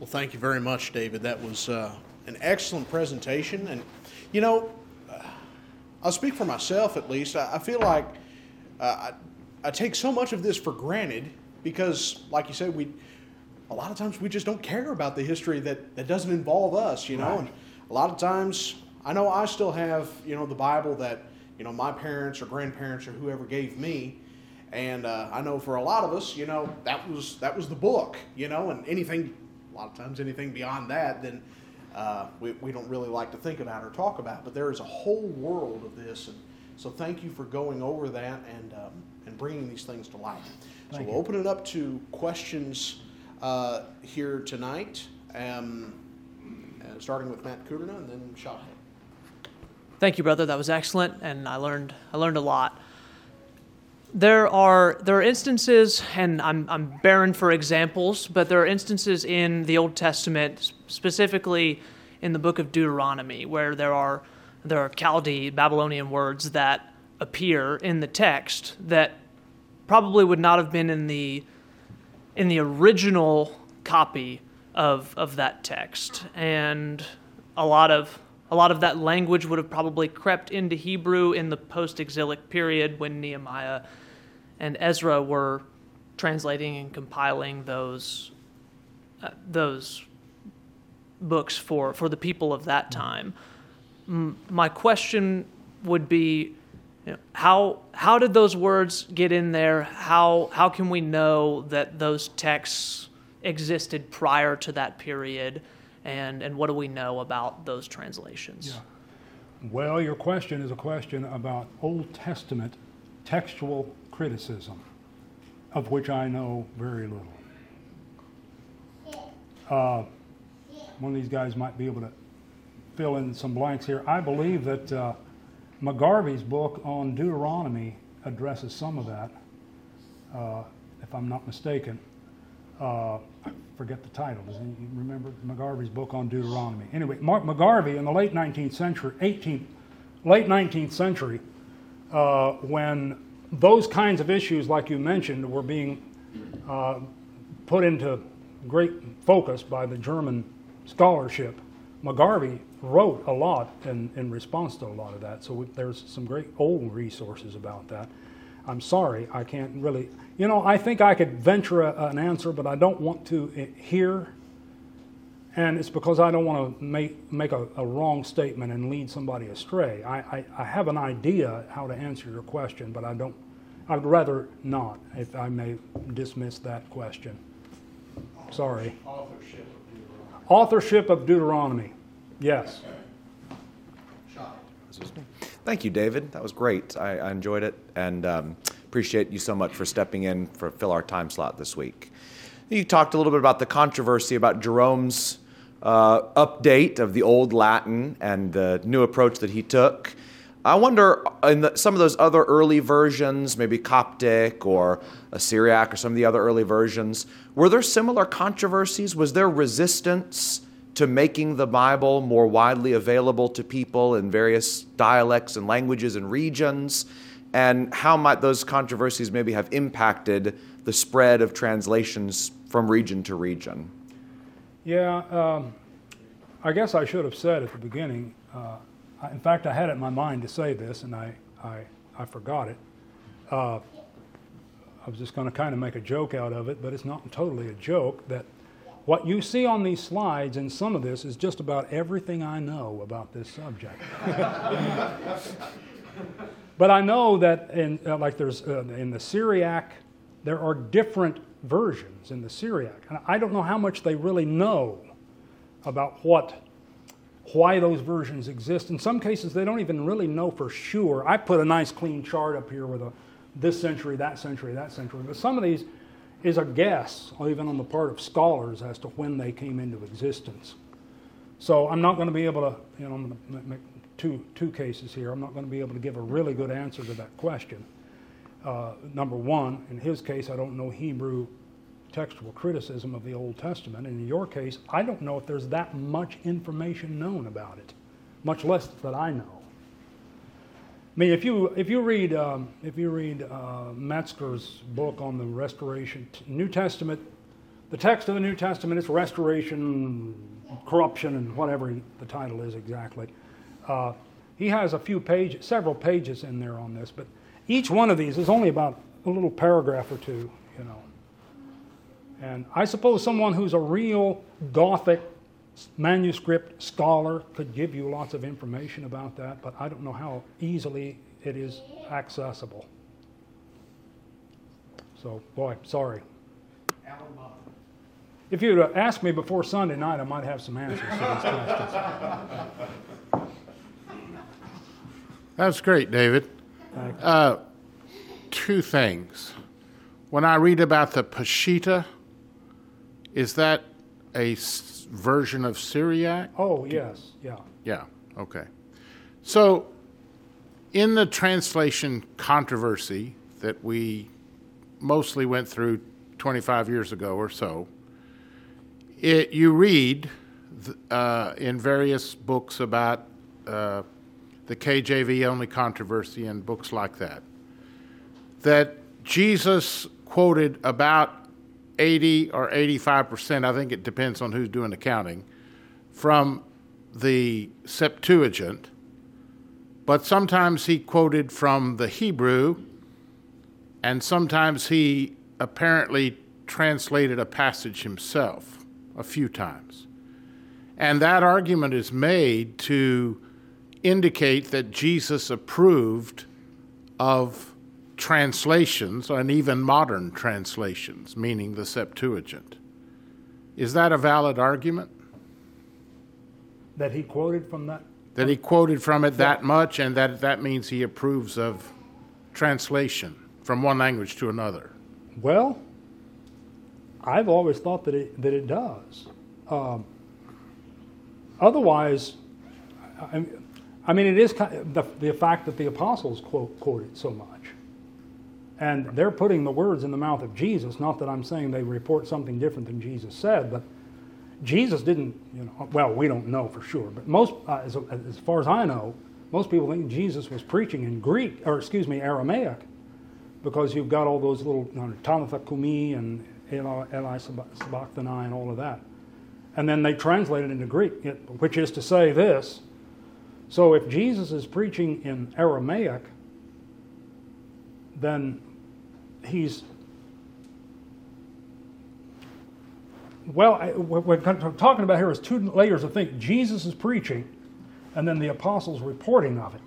Well, thank you very much, David. That was uh, an excellent presentation. And, you know, I'll speak for myself at least. I, I feel like uh, I, I take so much of this for granted because, like you said, we a lot of times we just don't care about the history that, that doesn't involve us, you know. Right. And a lot of times, I know I still have, you know, the Bible that, you know, my parents or grandparents or whoever gave me. And uh, I know for a lot of us, you know, that was that was the book, you know, and anything, lot of times anything beyond that, then uh, we, we don't really like to think about or talk about. But there is a whole world of this, and so thank you for going over that and um, and bringing these things to light. Thank so we'll you. open it up to questions uh, here tonight, um, uh, starting with Matt Kuderna and then Shahid. Thank you, brother. That was excellent, and I learned I learned a lot there are there are instances, and I'm I'm barren for examples, but there are instances in the Old Testament, specifically in the book of Deuteronomy, where there are there are Chaldee Babylonian words that appear in the text that probably would not have been in the in the original copy of of that text, and a lot of a lot of that language would have probably crept into Hebrew in the post exilic period when Nehemiah and Ezra were translating and compiling those uh, those books for for the people of that time. M- my question would be you know, how how did those words get in there? How how can we know that those texts existed prior to that period? And and what do we know about those translations? Yeah. Well, your question is a question about Old Testament textual criticism, of which I know very little. Uh, one of these guys might be able to fill in some blanks here. I believe that uh, McGarvey's book on Deuteronomy addresses some of that, uh, if I'm not mistaken. Uh, I forget the title. Does you remember McGarvey's book on Deuteronomy? Anyway, Mark McGarvey in the late 19th century, 18th, late 19th century, uh, when those kinds of issues, like you mentioned, were being uh, put into great focus by the German scholarship. McGarvey wrote a lot in, in response to a lot of that, so we, there's some great old resources about that. I'm sorry, I can't really. You know, I think I could venture a, an answer, but I don't want to here and it's because I don't want to make, make a, a, wrong statement and lead somebody astray. I, I, I, have an idea how to answer your question, but I don't, I'd rather not, if I may dismiss that question. Sorry. Authorship of Deuteronomy. Authorship of Deuteronomy. Yes. Thank you, David. That was great. I, I enjoyed it and um, appreciate you so much for stepping in for fill our time slot this week. You talked a little bit about the controversy about Jerome's uh, update of the old Latin and the new approach that he took. I wonder in the, some of those other early versions, maybe Coptic or Syriac or some of the other early versions, were there similar controversies? Was there resistance to making the Bible more widely available to people in various dialects and languages and regions? And how might those controversies maybe have impacted the spread of translations from region to region? Yeah, um, I guess I should have said at the beginning. Uh, in fact, I had it in my mind to say this, and I, I, I forgot it. Uh, I was just going to kind of make a joke out of it, but it's not totally a joke. That what you see on these slides and some of this is just about everything I know about this subject. but I know that in uh, like there's uh, in the Syriac there are different versions in the Syriac. And I don't know how much they really know about what why those versions exist. In some cases, they don't even really know for sure. I put a nice clean chart up here with a this century, that century, that century. But some of these is a guess, even on the part of scholars, as to when they came into existence. So I'm not going to be able to, you know, I'm going to make two, two cases here. I'm not going to be able to give a really good answer to that question uh, number one, in his case, I don't know Hebrew textual criticism of the Old Testament. And in your case, I don't know if there's that much information known about it, much less that I know. I mean, if you if you read um, if you read uh, Metzger's book on the restoration, New Testament the text of the New Testament, it's restoration, corruption, and whatever the title is exactly. Uh, he has a few pages, several pages in there on this, but each one of these is only about a little paragraph or two, you know. And I suppose someone who's a real Gothic manuscript scholar could give you lots of information about that, but I don't know how easily it is accessible. So, boy, sorry. If you'd asked me before Sunday night, I might have some answers to these questions. That's great, David. Uh, two things. When I read about the Peshitta, is that a version of Syriac? Oh, yes, yeah. Yeah, okay. So, in the translation controversy that we mostly went through 25 years ago or so, it, you read uh, in various books about uh, the KJV only controversy and books like that, that Jesus quoted about 80 or 85 percent, I think it depends on who's doing the counting, from the Septuagint, but sometimes he quoted from the Hebrew, and sometimes he apparently translated a passage himself a few times. And that argument is made to indicate that Jesus approved of translations and even modern translations, meaning the Septuagint. Is that a valid argument? That he quoted from that? That he quoted from it that much, and that that means he approves of translation from one language to another. Well, I've always thought that it, that it does. Um, otherwise, I, I mean, it is kind of the, the fact that the apostles quote, quote it so much. And they're putting the words in the mouth of Jesus. Not that I'm saying they report something different than Jesus said, but Jesus didn't, you know, well, we don't know for sure, but most, uh, as, as far as I know, most people think Jesus was preaching in Greek, or excuse me, Aramaic, because you've got all those little you know, Talitha Kumi and Eli, Eli Sabachthani and all of that. And then they translate it into Greek, which is to say this. So if Jesus is preaching in Aramaic, then he's well, what we're talking about here is two layers of things. Jesus is preaching, and then the apostles reporting of it.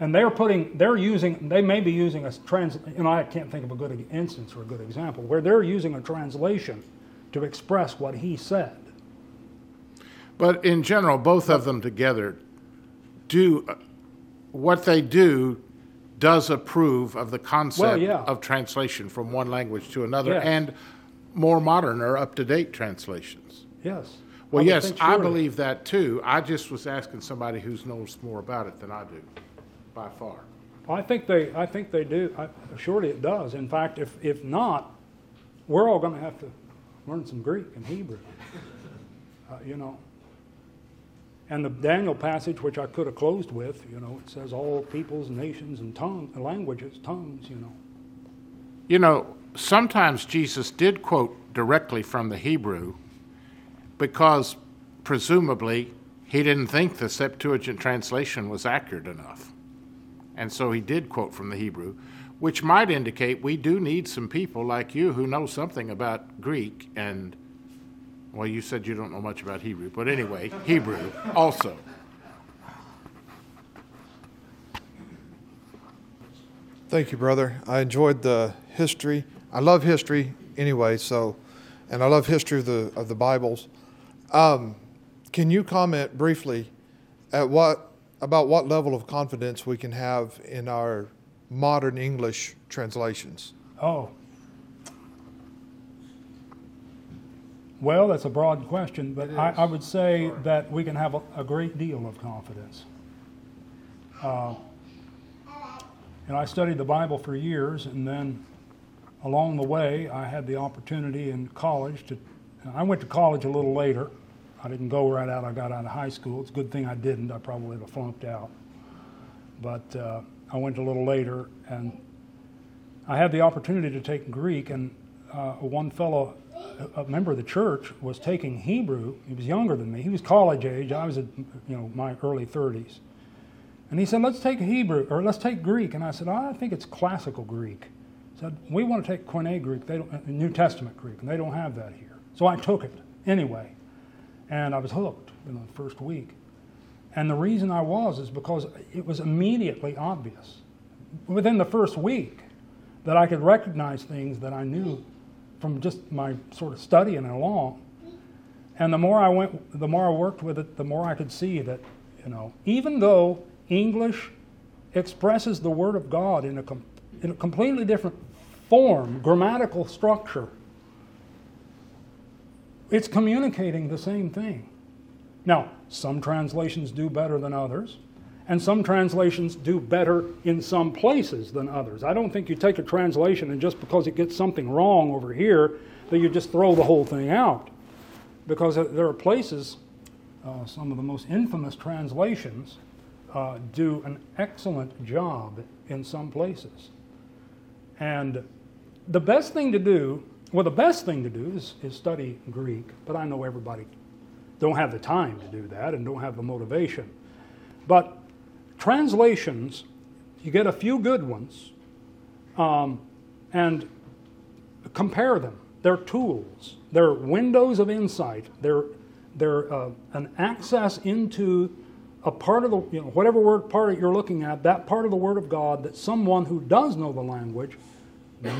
And they're putting, they're using, they may be using a trans, know, I can't think of a good instance or a good example, where they're using a translation to express what he said. But in general, both of them together do uh, what they do does approve of the concept Well, yeah. of translation from one language to another Yes. and more modern or up to date translations. Yes. Well, would yes, I believe that too. I just was asking somebody who knows more about it than I do, by far. I think they, I think they do. I, surely it does. In fact, if, if not, we're all going to have to learn some Greek and Hebrew. Uh, you know. And the Daniel passage, which I could have closed with, you know, it says all peoples, nations, and tongue, languages, tongues, you know. You know, sometimes Jesus did quote directly from the Hebrew because presumably he didn't think the Septuagint translation was accurate enough. And so he did quote from the Hebrew, which might indicate we do need some people like you who know something about Greek and, well, you said you don't know much about Hebrew, but anyway, Hebrew also. Thank you, brother. I enjoyed the history. I love history anyway, so, and I love history of the of the Bibles. Um, can you comment briefly at what about what level of confidence we can have in our modern English translations? Oh. Well, that's a broad question, but I, I would say that we can have a, a great deal of confidence. Uh, and I studied the Bible for years, and then along the way, I had the opportunity in college to. I went to college a little later. I didn't go right out. I got out of high school. It's a good thing I didn't. I probably would have flunked out. But uh, I went a little later, and I had the opportunity to take Greek, and uh, one fellow, a member of the church, was taking Hebrew. He was younger than me. He was college age. I was at you know my early 30s. And he said, "Let's take Hebrew or let's take Greek." And I said, "I think it's classical Greek." He said, "We want to take Koine Greek, they don't, uh, New Testament Greek, and they don't have that here." So I took it anyway, and I was hooked in the first week. And the reason I was is because it was immediately obvious within the first week that I could recognize things that I knew from just my sort of studying it along. And the more I went, the more I worked with it, the more I could see that, you know, even though English expresses the Word of God in a, com- in a completely different form, grammatical structure, it's communicating the same thing. Now, some translations do better than others, and some translations do better in some places than others. I don't think you take a translation and just because it gets something wrong over here, that you just throw the whole thing out. Because there are places, uh, some of the most infamous translations uh, do an excellent job in some places. And the best thing to do, well, the best thing to do is, is study Greek, but I know everybody don't have the time to do that and don't have the motivation. But translations, you get a few good ones um, and compare them. They're tools, they're windows of insight, they're, they're uh, an access into a part of the, you know, whatever word part you're looking at, that part of the Word of God that someone who does know the language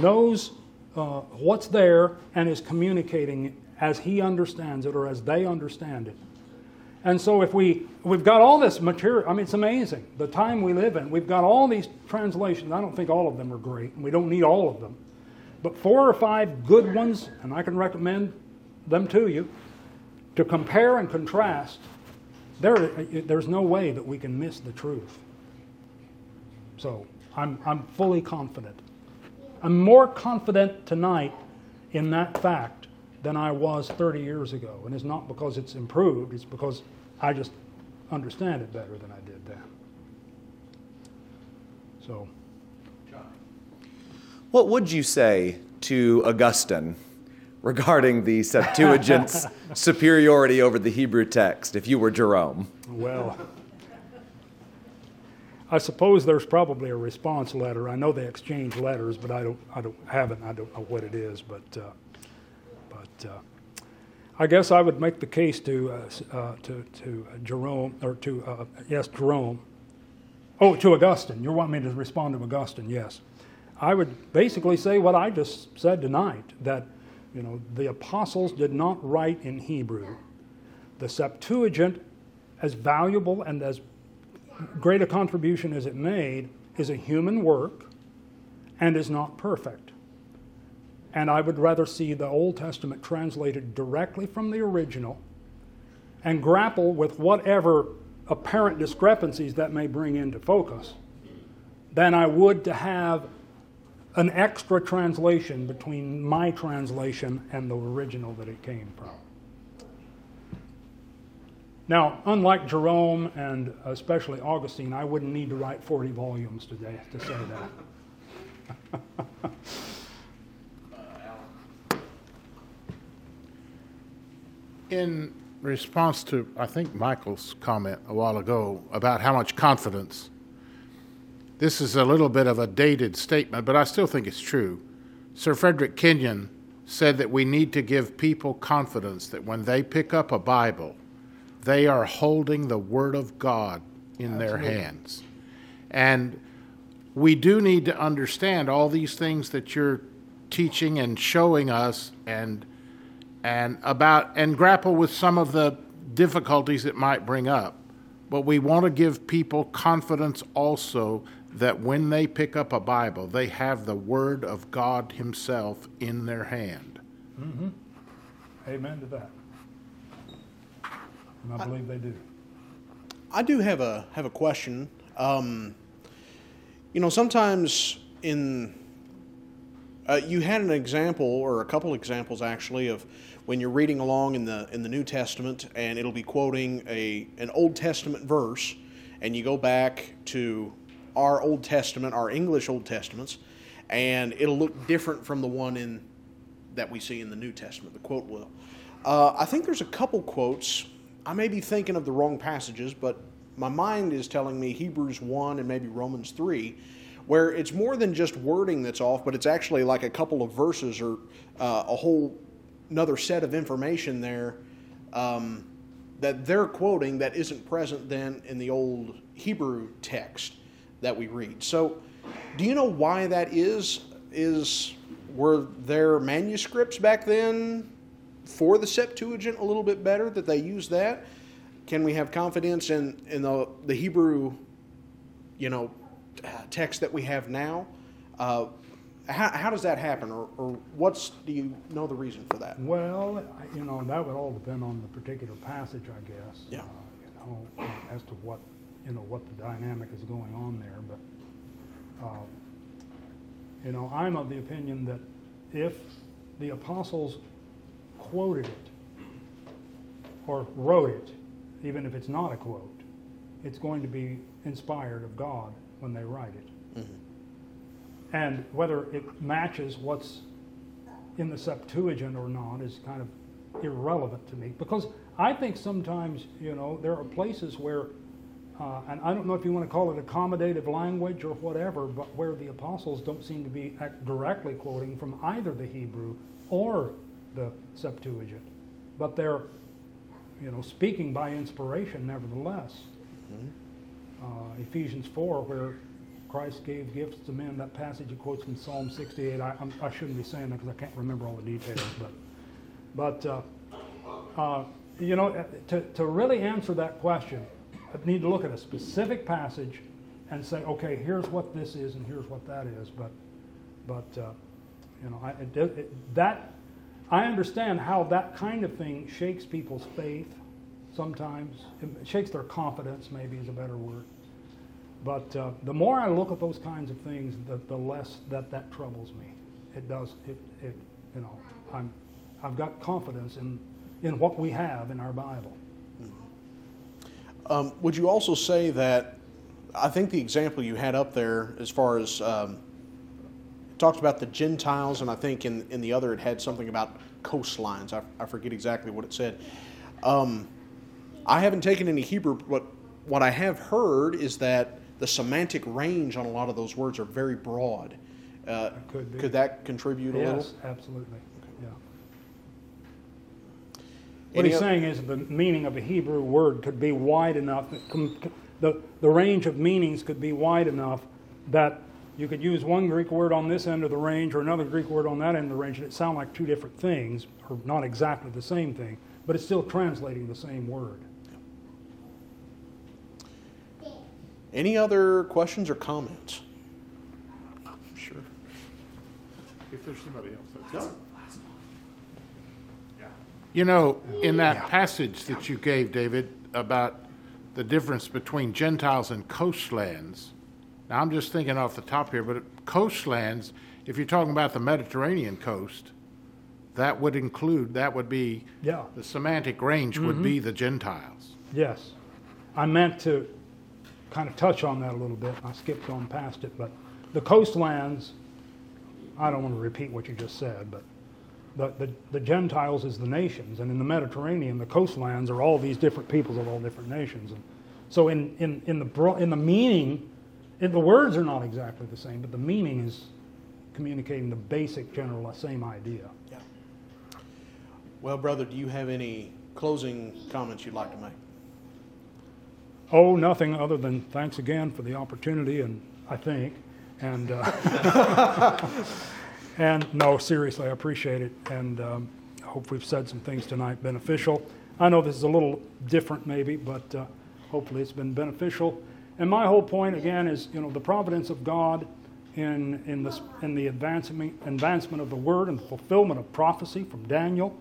knows uh, what's there and is communicating as he understands it or as they understand it. And so if we we've got all this material, I mean it's amazing. The time we live in, we've got all these translations. I don't think all of them are great, and we don't need all of them. But four or five good ones, and I can recommend them to you to compare and contrast. There, there's no way that we can miss the truth. So I'm, I'm fully confident. I'm more confident tonight in that fact than I was 30 years ago. And it's not because it's improved, it's because I just understand it better than I did then. So. John. What would you say to Augustine regarding the Septuagint's superiority over the Hebrew text if you were Jerome? Well, I suppose there's probably a response letter. I know they exchange letters, but I don't, I don't have it. I don't know what it is. But, uh, but uh, I guess I would make the case to uh, uh to to Jerome or to uh, yes Jerome. Oh, to Augustine. You want me to respond to Augustine? Yes. I would basically say what I just said tonight that you know the apostles did not write in Hebrew. The Septuagint, as valuable and as great a contribution as it made, is a human work and is not perfect. And I would rather see the Old Testament translated directly from the original and grapple with whatever apparent discrepancies that may bring into focus than I would to have an extra translation between my translation and the original that it came from. Now, unlike Jerome and especially Augustine, I wouldn't need to write 40 volumes today to say that. In response to, I think, Michael's comment a while ago about how much confidence, this is a little bit of a dated statement, but I still think it's true. Sir Frederick Kenyon said that we need to give people confidence that when they pick up a Bible, they are holding the Word of God in Absolutely. their hands. And we do need to understand all these things that you're teaching and showing us and and about and grapple with some of the difficulties it might bring up. But we want to give people confidence also that when they pick up a Bible, they have the Word of God Himself in their hand. Mm-hmm. Amen to that. And I believe they do. I do have a have a question. Um, you know, sometimes in uh, you had an example or a couple examples actually of when you're reading along in the in the New Testament and it'll be quoting a an Old Testament verse and you go back to our Old Testament, our English Old Testaments, and it'll look different from the one in that we see in the New Testament. The quote will. Uh, I think there's a couple quotes. I may be thinking of the wrong passages, but my mind is telling me Hebrews 1 and maybe Romans 3, where it's more than just wording that's off, but it's actually like a couple of verses or uh, a whole another set of information there um, that they're quoting that isn't present then in the old Hebrew text that we read. So, do you know why that is? Is were there manuscripts back then for the Septuagint a little bit better that they used that? Can we have confidence in in the the Hebrew, you know, text that we have now? Uh, how, how does that happen, or, or what's do you know the reason for that? Well, you know, that would all depend on the particular passage, I guess. Yeah. uh, You know, as to what, you know, what the dynamic is going on there, but, uh, you know, I'm of the opinion that if the apostles quoted it or wrote it, even if it's not a quote, it's going to be inspired of God when they write it. And whether it matches what's in the Septuagint or not is kind of irrelevant to me because I think sometimes, you know, there are places where, uh, and I don't know if you want to call it accommodative language or whatever, but where the apostles don't seem to be directly quoting from either the Hebrew or the Septuagint, but they're, you know, speaking by inspiration nevertheless. Uh, Ephesians 4, where Christ gave gifts to men, that passage quotes from Psalm 68. I, I'm, I shouldn't be saying that because I can't remember all the details, but, but uh, uh, you know, to, to really answer that question, I need to look at a specific passage and say, okay, here's what this is and here's what that is. But, but uh, you know, I, it, it, that I understand how that kind of thing shakes people's faith. Sometimes it shakes their confidence. Maybe is a better word. But uh, the more I look at those kinds of things, the, the less that that troubles me. It does. It, it you know, I'm, I've got confidence in, in what we have in our Bible. Um, would you also say that I think the example you had up there, as far as um, talked about the Gentiles, and I think in, in the other it had something about coastlines. I, I forget exactly what it said. Um, I haven't taken any Hebrew, but what I have heard is that the semantic range on a lot of those words are very broad. Uh, could be. could that contribute a Yes, little? absolutely. Yeah. What Any he's saying is the meaning of a Hebrew word could be wide enough, that com- the, the range of meanings could be wide enough that you could use one Greek word on this end of the range or another Greek word on that end of the range, and it sound like two different things, or not exactly the same thing, but it's still translating the same word. Any other questions or comments? Sure. If there's somebody else. that's- You know, in that passage that you gave, David, about the difference between Gentiles and coastlands, now I'm just thinking off the top here, but coastlands, if you're talking about the Mediterranean coast, that would include, that would be, Yeah. the semantic range would mm-hmm. be the Gentiles. Yes. I meant to kind of touch on that a little bit. I skipped on past it, but the coastlands, I don't want to repeat what you just said, but the, the, the Gentiles is the nations, and in the Mediterranean, the coastlands are all these different peoples of all different nations. And so in, in, in, the, in the meaning, in, the words are not exactly the same, but the meaning is communicating the basic general uh, same idea. Yeah. Well, brother, do you have any closing comments you'd like to make? Oh, nothing other than thanks again for the opportunity, and I think, and uh, and no, seriously, I appreciate it, and um, I hope we've said some things tonight beneficial. I know this is a little different, maybe, but uh, hopefully it's been beneficial. And my whole point again is, you know, the providence of God in in this in the advancement advancement of the Word and the fulfillment of prophecy from Daniel.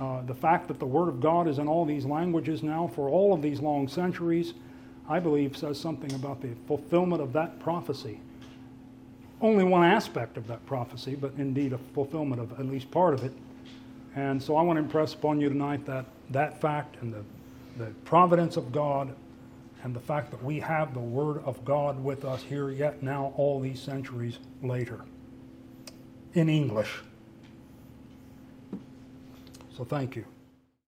Uh, the fact that the Word of God is in all these languages now for all of these long centuries, I believe, says something about the fulfillment of that prophecy. Only one aspect of that prophecy, but indeed a fulfillment of at least part of it. And so I want to impress upon you tonight that that fact and the, the providence of God and the fact that we have the Word of God with us here yet now, all these centuries later. in English. So thank you.